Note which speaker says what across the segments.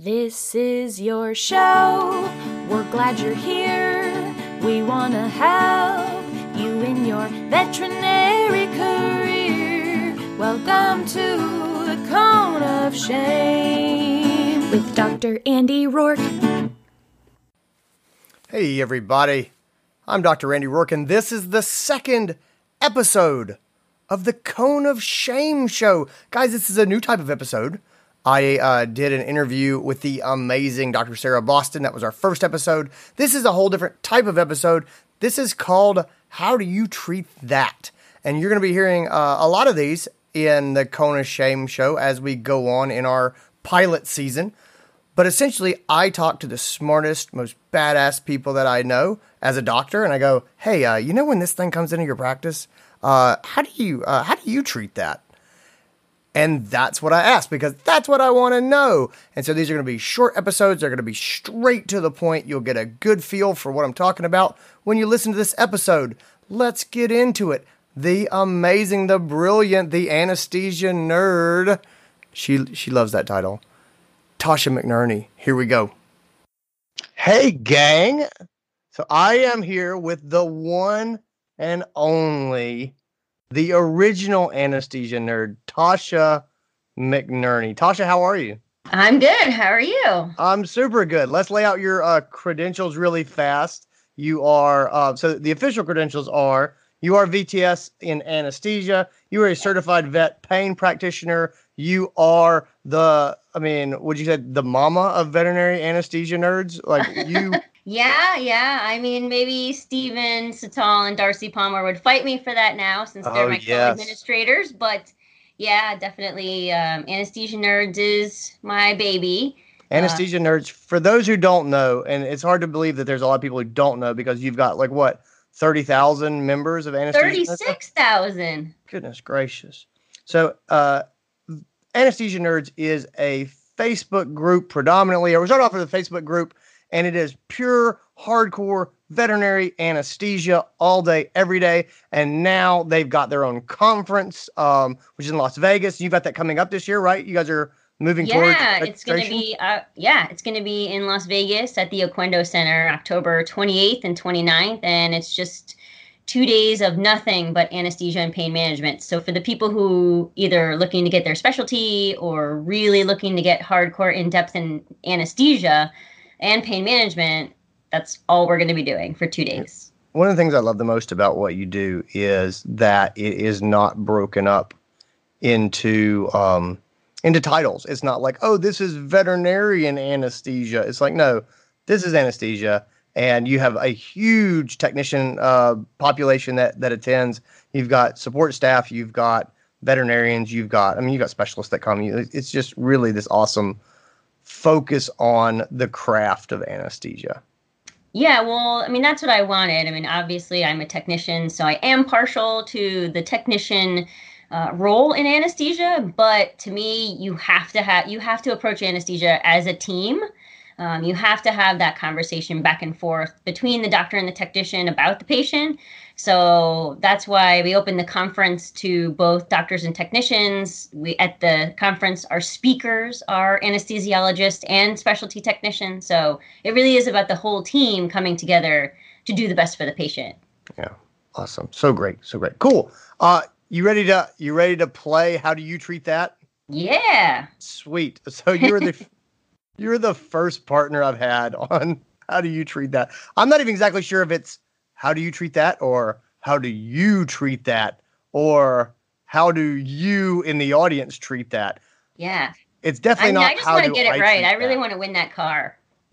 Speaker 1: This is your show. We're glad you're here. We want to help you in your veterinary career. Welcome to the Cone of Shame with Dr. Andy Roark.
Speaker 2: Hey, everybody. I'm Dr. Andy Roark, and this is the second episode of the Cone of Shame show. Guys, this is a new type of episode. I uh, did an interview with the amazing Dr. Sarah Boston. That was our first episode. This is a whole different type of episode. This is called How Do You Treat That? And you're going to be hearing uh, a lot of these in the of Shame show as we go on in our pilot season. But essentially, I talk to the smartest, most badass people that I know as a doctor, and I go, "Hey, uh, you know when this thing comes into your practice, uh, how do you uh, how do you treat that?" And that's what I ask because that's what I want to know. And so these are going to be short episodes. They're going to be straight to the point. You'll get a good feel for what I'm talking about when you listen to this episode. Let's get into it. The amazing, the brilliant, the anesthesia nerd. She she loves that title. Tasha McNerney. Here we go. Hey, gang. So I am here with the one and only, the original anesthesia nerd, Tasha McNerney. Tasha, how are you?
Speaker 3: I'm good. How are you?
Speaker 2: I'm super good. Let's lay out your uh, credentials really fast. You are, uh, so the official credentials are you are VTS in anesthesia. You are a certified vet pain practitioner. You are the, I mean, would you say the mama of veterinary anesthesia nerds? Like you.
Speaker 3: yeah, yeah. I mean, maybe Stephen Cital and Darci Palmer would fight me for that now since they're
Speaker 2: Oh,
Speaker 3: my
Speaker 2: yes.
Speaker 3: co-administrators. But yeah, definitely, um, anesthesia nerds is my baby.
Speaker 2: Anesthesia nerds, for those who don't know, and it's hard to believe that there's a lot of people who don't know because you've got like what, 30,000 members of anesthesia? nerds?
Speaker 3: Thirty-six thousand.
Speaker 2: Goodness gracious. So, uh, Anesthesia Nerds is a Facebook group predominantly, or we started off with a Facebook group, and it is pure hardcore veterinary anesthesia all day, every day. And now they've got their own conference, um, which is in Las Vegas. You've got that coming up this year, right? You guys are moving towards
Speaker 3: Yeah, it's going to be. Uh, yeah, it's going to be in Las Vegas at the Oquendo Center, October 28th and 29th, and it's just two days of nothing but anesthesia and pain management. So for the people who either looking to get their specialty or really looking to get hardcore in-depth in anesthesia and pain management, that's all we're going to be doing for two days.
Speaker 2: one of the things I love the most about what you do is that it is not broken up into um, into titles. It's not like, oh, this is veterinarian anesthesia. It's like, no, this is anesthesia, and you have a huge technician uh, population that that attends. You've got support staff. You've got veterinarians. You've got, I mean, you've got specialists that come. It's just really this awesome focus on the craft of anesthesia.
Speaker 3: Yeah, well, I mean, that's what I wanted. I mean, obviously, I'm a technician, so I am partial to the technician uh, role in anesthesia. But to me, you have to have you have to approach anesthesia as a team. Um, you have to have that conversation back and forth between the doctor and the technician about the patient. So that's why we opened the conference to both doctors and technicians. We at the conference, our speakers are anesthesiologists and specialty technicians. So it really is about the whole team coming together to do the best for the patient.
Speaker 2: Yeah. Awesome. So great. So great. Cool. Uh you ready to you ready to play how do you treat that?
Speaker 3: Yeah.
Speaker 2: Sweet. So you're the you're the first partner I've had on how do you treat that. I'm not even exactly sure if it's how do you treat that or how do you treat that or how do you in the audience treat that.
Speaker 3: Yeah.
Speaker 2: It's definitely I
Speaker 3: mean,
Speaker 2: not
Speaker 3: I just want to get it right. I really
Speaker 2: that.
Speaker 3: want to win that car.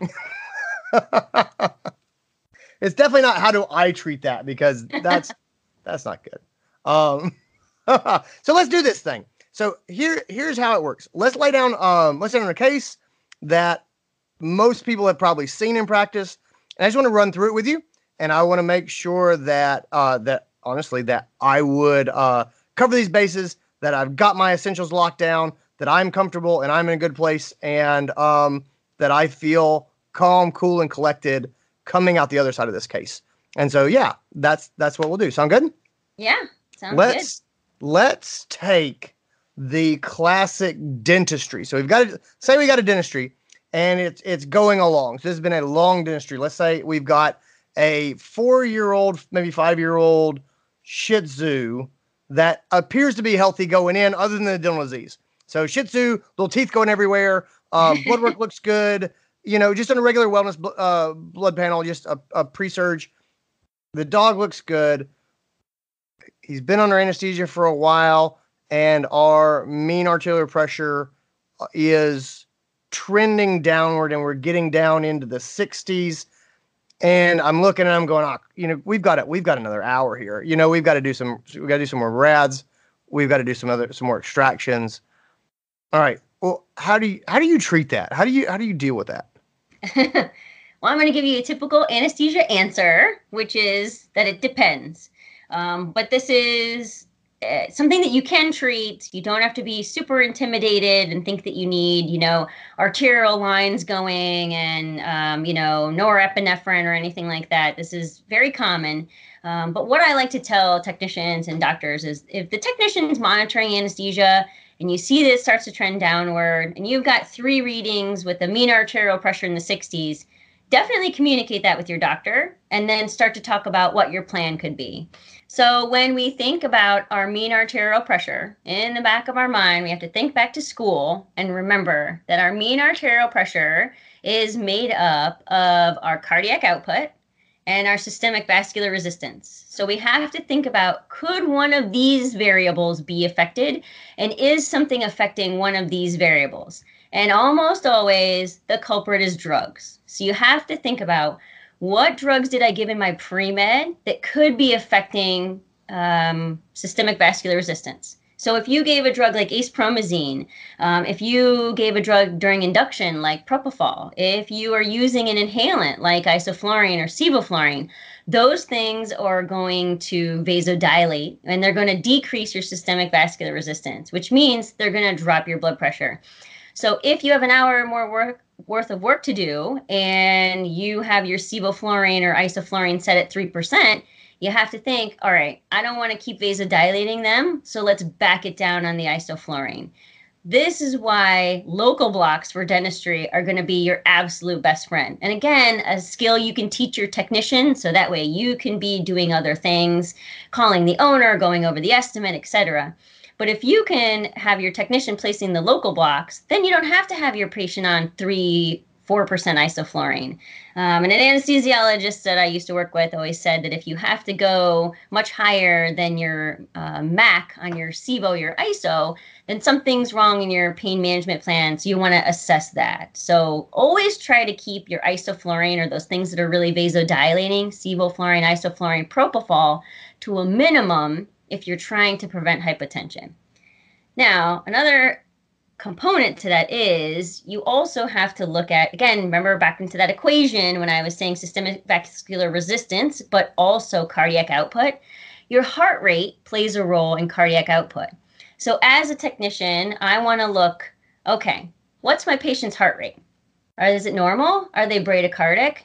Speaker 2: it's definitely not how do I treat that because that's that's not good. Um, so let's do this thing. So here here's how it works. Let's lay down um let's lay down a case that most people have probably seen in practice, and I just want to run through it with you, and I want to make sure that uh that honestly that I would uh cover these bases, that I've got my essentials locked down, that I'm comfortable and I'm in a good place, and um that I feel calm, cool, and collected coming out the other side of this case. And so yeah, that's that's what we'll do. Sound good?
Speaker 3: Yeah. Sounds
Speaker 2: let's let's take the classic dentistry. So we've got to say we got a dentistry, and it's it's going along. So this has been a long dentistry. Let's say we've got a four year old, maybe five year old Shih Tzu that appears to be healthy going in, other than the dental disease. So Shih Tzu, little teeth going everywhere. Um, blood work looks good. You know, just on a regular wellness uh, blood panel, just a, a pre surge. The dog looks good. He's been under anesthesia for a while, and our mean arterial pressure uh, is trending downward, and we're getting down into the 60s. And I'm looking and I'm going, oh, you know, we've got it. We've got another hour here. You know, we've got to do some. we've got to do some more rads. We've got to do some other, some more extractions. All right. Well, how do you how do you treat that? How do you how do you deal with that?
Speaker 3: well, I'm going to give you a typical anesthesia answer, which is that it depends. Um, but this is uh, something that you can treat. You don't have to be super intimidated and think that you need, you know, arterial lines going and, um, you know, norepinephrine or anything like that. This is very common. Um, but what I like to tell technicians and doctors is if the technician's monitoring anesthesia and you see this starts to trend downward and you've got three readings with a mean arterial pressure in the 60s, definitely communicate that with your doctor and then start to talk about what your plan could be. So, when we think about our mean arterial pressure in the back of our mind, we have to think back to school and remember that our mean arterial pressure is made up of our cardiac output and our systemic vascular resistance. So, we have to think about could one of these variables be affected? And is something affecting one of these variables? And almost always the culprit is drugs. So, you have to think about what drugs did I give in my pre med that could be affecting um, systemic vascular resistance? So if you gave a drug like acepromazine, um, if you gave a drug during induction like propofol, if you are using an inhalant like isoflurane or sevoflurane, those things are going to vasodilate and they're going to decrease your systemic vascular resistance, which means they're going to drop your blood pressure. So if you have an hour or more work, worth of work to do and you have your sevoflurane or isoflurane set at 3%, you have to think, all right, I don't want to keep vasodilating them, so let's back it down on the isoflurane. This is why local blocks for dentistry are going to be your absolute best friend. And again, a skill you can teach your technician so that way you can be doing other things, calling the owner, going over the estimate, etc. But if you can have your technician placing the local blocks, then you don't have to have your patient on three, 4% isoflurane. Um, and an anesthesiologist that I used to work with always said that if you have to go much higher than your uh, MAC on your SEVO, your ISO, then something's wrong in your pain management plan. So you want to assess that. So always try to keep your isoflurane or those things that are really vasodilating, sevoflurane, isoflurane, propofol, to a minimum if you're trying to prevent hypotension. Now, another component to that is you also have to look at again remember back into that equation when i was saying systemic vascular resistance but also cardiac output. Your heart rate plays a role in cardiac output. So as a technician i want to look okay what's my patient's heart rate? Is it normal? Are they bradycardic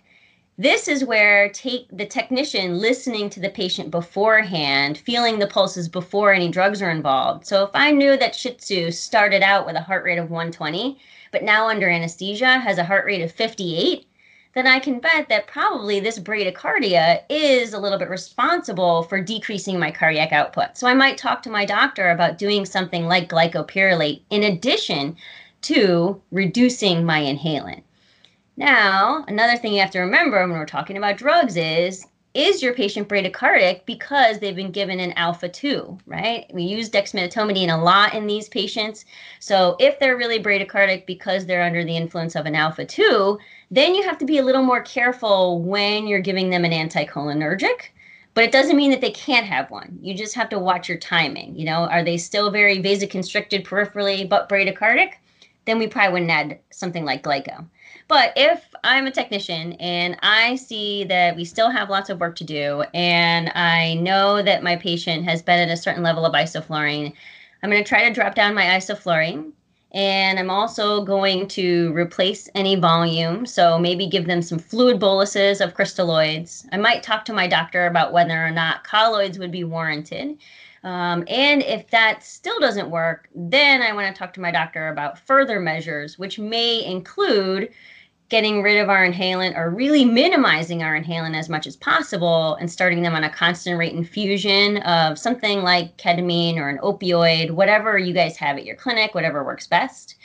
Speaker 3: this is where take the technician listening to the patient beforehand, feeling the pulses before any drugs are involved. So if I knew that Shih Tzu started out with a heart rate of 120, but now under anesthesia has a heart rate of 58, then I can bet that probably this bradycardia is a little bit responsible for decreasing my cardiac output. So I might talk to my doctor about doing something like glycopyrrolate in addition to reducing my inhalant. Now, another thing you have to remember when we're talking about drugs is is your patient bradycardic because they've been given an alpha 2, right? We use dexmedetomidine a lot in these patients. So if they're really bradycardic because they're under the influence of an alpha 2, then you have to be a little more careful when you're giving them an anticholinergic. But it doesn't mean that they can't have one. You just have to watch your timing. You know, are they still very vasoconstricted peripherally but bradycardic? Then we probably wouldn't add something like glyco. But if I'm a technician and I see that we still have lots of work to do, and I know that my patient has been at a certain level of isoflurane, I'm going to try to drop down my isoflurane. And I'm also going to replace any volume. So maybe give them some fluid boluses of crystalloids. I might talk to my doctor about whether or not colloids would be warranted. Um, and if that still doesn't work, then I want to talk to my doctor about further measures, which may include getting rid of our inhalant or really minimizing our inhalant as much as possible and starting them on a constant rate infusion of something like ketamine or an opioid, whatever you guys have at your clinic, whatever works best.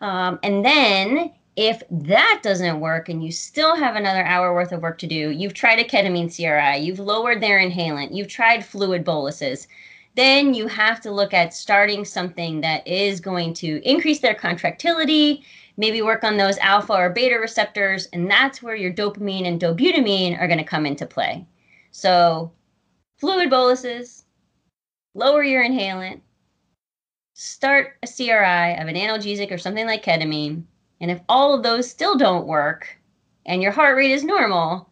Speaker 3: Um, and then if that doesn't work and you still have another hour worth of work to do, you've tried a ketamine CRI, you've lowered their inhalant, you've tried fluid boluses, then you have to look at starting something that is going to increase their contractility, maybe work on those alpha or beta receptors, and that's where your dopamine and dobutamine are going to come into play. So, fluid boluses, lower your inhalant, start a CRI of an analgesic or something like ketamine, and if all of those still don't work and your heart rate is normal,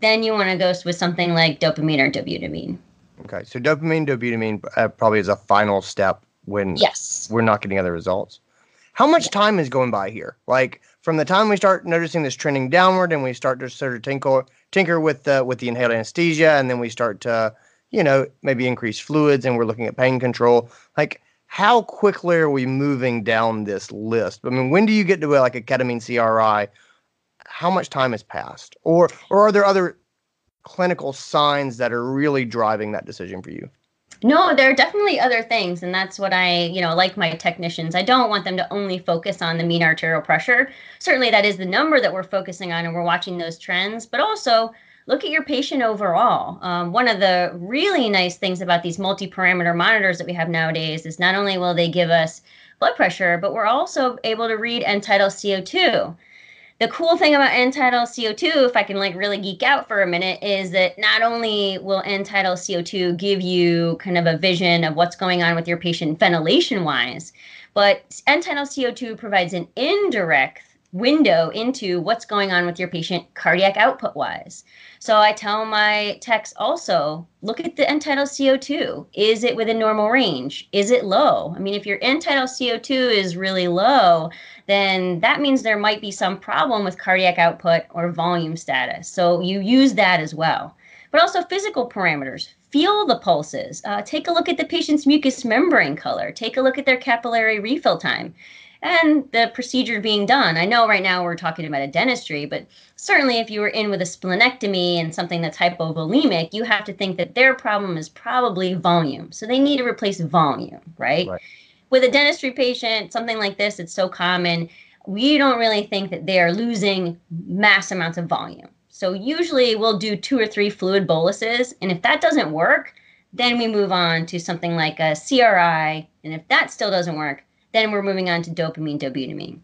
Speaker 3: then you want to go with something like dopamine or dobutamine.
Speaker 2: Okay, so dopamine, dobutamine uh, probably is a final step when
Speaker 3: yes
Speaker 2: we're not getting other results. How much time is going by here? Like from the time we start noticing this trending downward, and we start to sort of tinker tinker with the with the inhaled anesthesia, and then we start to you know maybe increase fluids, and we're looking at pain control. Like how quickly are we moving down this list? I mean, when do you get to like a ketamine CRI? How much time has passed, or or are there other clinical signs that are really driving that decision for you?
Speaker 3: No, there are definitely other things, and that's what I, you know, like my technicians. I don't want them to only focus on the mean arterial pressure. Certainly, that is the number that we're focusing on, and we're watching those trends. But also, look at your patient overall. Um, one of the really nice things about these multi-parameter monitors that we have nowadays is not only will they give us blood pressure, but we're also able to read end-tidal CO2 the cool thing about end-tidal CO2, if I can like really geek out for a minute, is that not only will end-tidal CO2 give you kind of a vision of what's going on with your patient ventilation wise, but end-tidal CO2 provides an indirect window into what's going on with your patient cardiac output wise. So I tell my techs also look at the end-tidal CO2. Is it within normal range? Is it low? I mean, if your end-tidal CO2 is really low, then that means there might be some problem with cardiac output or volume status. So you use that as well. But also physical parameters. Feel the pulses. Uh, take a look at the patient's mucous membrane color. Take a look at their capillary refill time and the procedure being done. I know right now we're talking about a dentistry, but certainly if you were in with a splenectomy and something that's hypovolemic, you have to think that their problem is probably volume. So they need to replace volume, right? right. With a dentistry patient, something like this, it's so common. We don't really think that they are losing mass amounts of volume. So usually we'll do two or three fluid boluses, and if that doesn't work, then we move on to something like a CRI, and if that still doesn't work, then we're moving on to dopamine, dobutamine.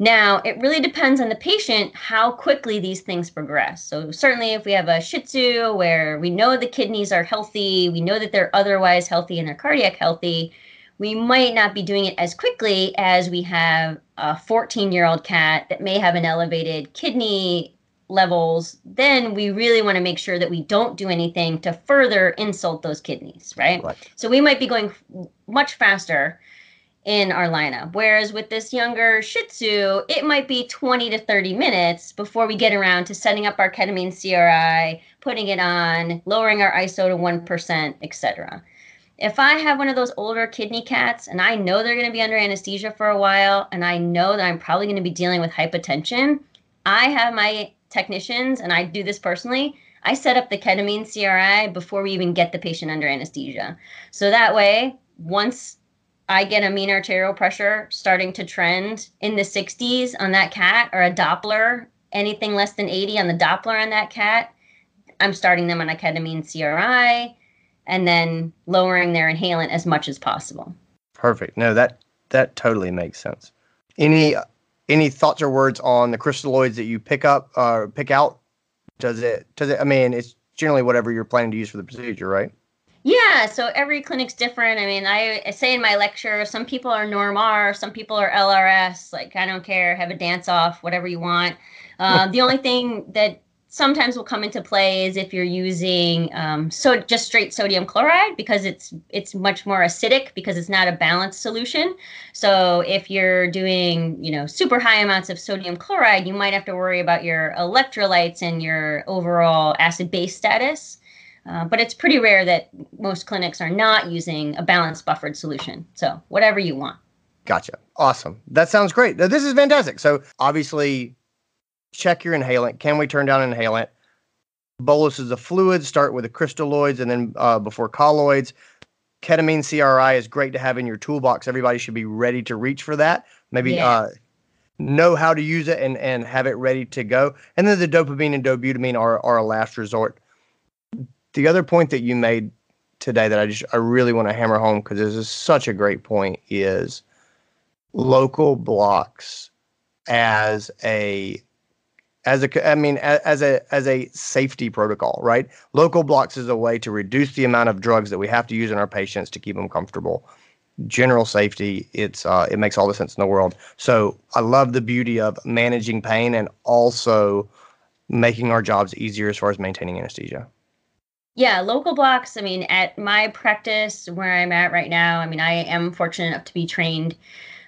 Speaker 3: Now, it really depends on the patient how quickly these things progress. So, certainly, if we have a Shih Tzu where we know the kidneys are healthy, we know that they're otherwise healthy and they're cardiac healthy, we might not be doing it as quickly as we have a 14 year old cat that may have an elevated kidney levels. Then we really want to make sure that we don't do anything to further insult those kidneys, right? right. So, we might be going much faster in our lineup. Whereas with this younger Shih Tzu, it might be 20 to 30 minutes before we get around to setting up our ketamine CRI, putting it on, lowering our ISO to 1%, etc. If I have one of those older kidney cats and I know they're going to be under anesthesia for a while and I know that I'm probably going to be dealing with hypotension, I have my technicians and I do this personally. I set up the ketamine CRI before we even get the patient under anesthesia. So that way, once I get a mean arterial pressure starting to trend in the 60s on that cat or a Doppler, anything less than 80 on the Doppler on that cat, I'm starting them on a ketamine CRI and then lowering their inhalant as much as possible.
Speaker 2: Perfect. No, that that totally makes sense. Any any thoughts or words on the crystalloids that you pick up or uh, pick out? Does it does it I mean, it's generally whatever you're planning to use for the procedure, right?
Speaker 3: Yeah, so every clinic's different. I mean, I, I say in my lecture, some people are norm NormR, some people are LRS. Like, I don't care, have a dance off, whatever you want. Uh, the only thing that sometimes will come into play is if you're using um, so just straight sodium chloride because it's it's much more acidic because it's not a balanced solution. So if you're doing you know super high amounts of sodium chloride, you might have to worry about your electrolytes and your overall acid base status. Uh, but it's pretty rare that most clinics are not using a balanced buffered solution. So whatever you want.
Speaker 2: Gotcha. Awesome. That sounds great. This is fantastic. So obviously, check your inhalant. Can we turn down an inhalant? Boluses of fluid. Start with the crystalloids and then uh, before colloids. Ketamine CRI is great to have in your toolbox. Everybody should be ready to reach for that. Maybe yeah. uh, know how to use it and, and have it ready to go. And then the dopamine and dobutamine are, are a last resort. The other point that you made today that I just I really want to hammer home because this is such a great point is local blocks as a as a I mean as a as a safety protocol, right? Local blocks is a way to reduce the amount of drugs that we have to use in our patients to keep them comfortable. General safety, it's uh, it makes all the sense in the world. So I love the beauty of managing pain and also making our jobs easier as far as maintaining anesthesia.
Speaker 3: Yeah, local blocks. I mean, at my practice where I'm at right now, I mean, I am fortunate enough to be trained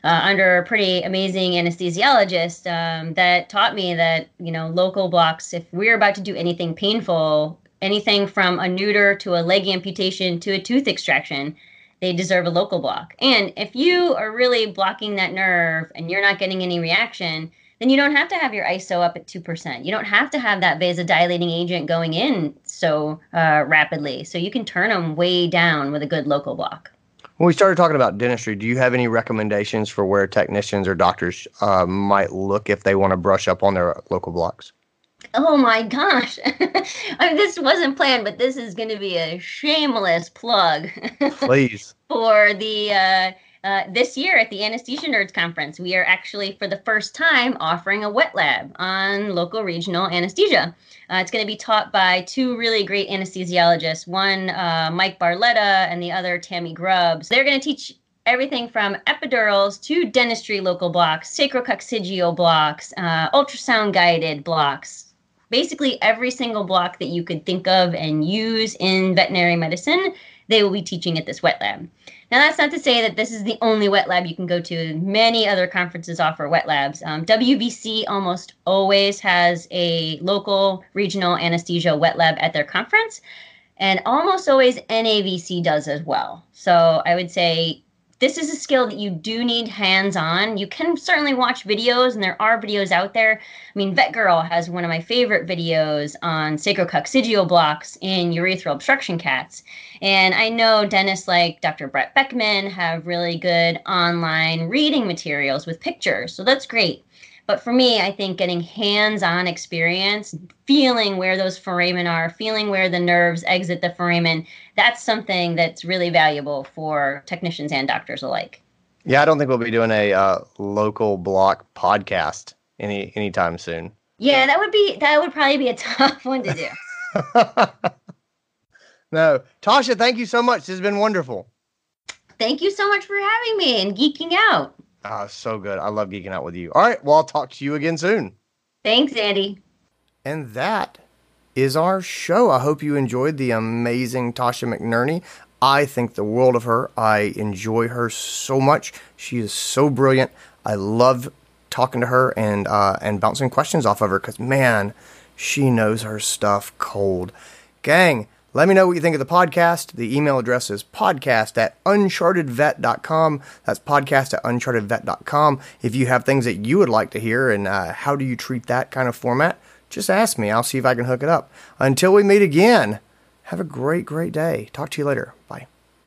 Speaker 3: uh, under a pretty amazing anesthesiologist um, that taught me that you know local blocks. If we're about to do anything painful, anything from a neuter to a leg amputation to a tooth extraction, they deserve a local block. And if you are really blocking that nerve and you're not getting any reaction, then you don't have to have your ISO up at 2%. You don't have to have that vasodilating agent going in so uh, rapidly. So you can turn them way down with a good local block.
Speaker 2: When we started talking about dentistry, do you have any recommendations for where technicians or doctors uh, might look if they want to brush up on their local blocks?
Speaker 3: Oh my gosh. I mean, this wasn't planned, but this is going to be a shameless plug.
Speaker 2: Please.
Speaker 3: for the uh, uh, this year at the Anesthesia Nerds Conference, we are actually for the first time offering a wet lab on local regional anesthesia. Uh, it's going to be taught by two really great anesthesiologists, one uh, Mike Barletta and the other Tammy Grubbs. They're going to teach everything from epidurals to dentistry local blocks, sacrococcygeal blocks, uh, ultrasound guided blocks. Basically, every single block that you could think of and use in veterinary medicine, they will be teaching at this wet lab. Now, that's not to say that this is the only wet lab you can go to. Many other conferences offer wet labs. Um, WVC almost always has a local regional anesthesia wet lab at their conference, and almost always NAVC does as well. So I would say this is a skill that you do need hands on. You can certainly watch videos, and there are videos out there. I mean, VetGirl has one of my favorite videos on sacrococcygeal blocks in urethral obstruction cats. And I know dentists like Dr. Brett Beckman have really good online reading materials with pictures, so that's great. But for me, I think getting hands on experience, feeling where those foramen are, feeling where the nerves exit the foramen, that's something that's really valuable for technicians and doctors alike.
Speaker 2: Yeah, I don't think we'll be doing a uh, local block podcast any anytime soon.
Speaker 3: Yeah, that would be that would probably be a tough one to do.
Speaker 2: no, Tasha, thank you so much. This has been wonderful.
Speaker 3: Thank you so much for having me and geeking out.
Speaker 2: Ah, so good. I love geeking out with you. All right. Well, I'll talk to you again soon.
Speaker 3: Thanks, Andy.
Speaker 2: And that is our show. I hope you enjoyed the amazing Tasha McNerney. I think the world of her. I enjoy her so much. She is so brilliant. I love talking to her and uh, and bouncing questions off of her because man, she knows her stuff cold. Gang, let me know what you think of the podcast. The email address is podcast at unchartedvet.com. That's podcast at unchartedvet.com. If you have things that you would like to hear and uh, how do you treat that kind of format, just ask me. I'll see if I can hook it up. Until we meet again, have a great, great day. Talk to you later.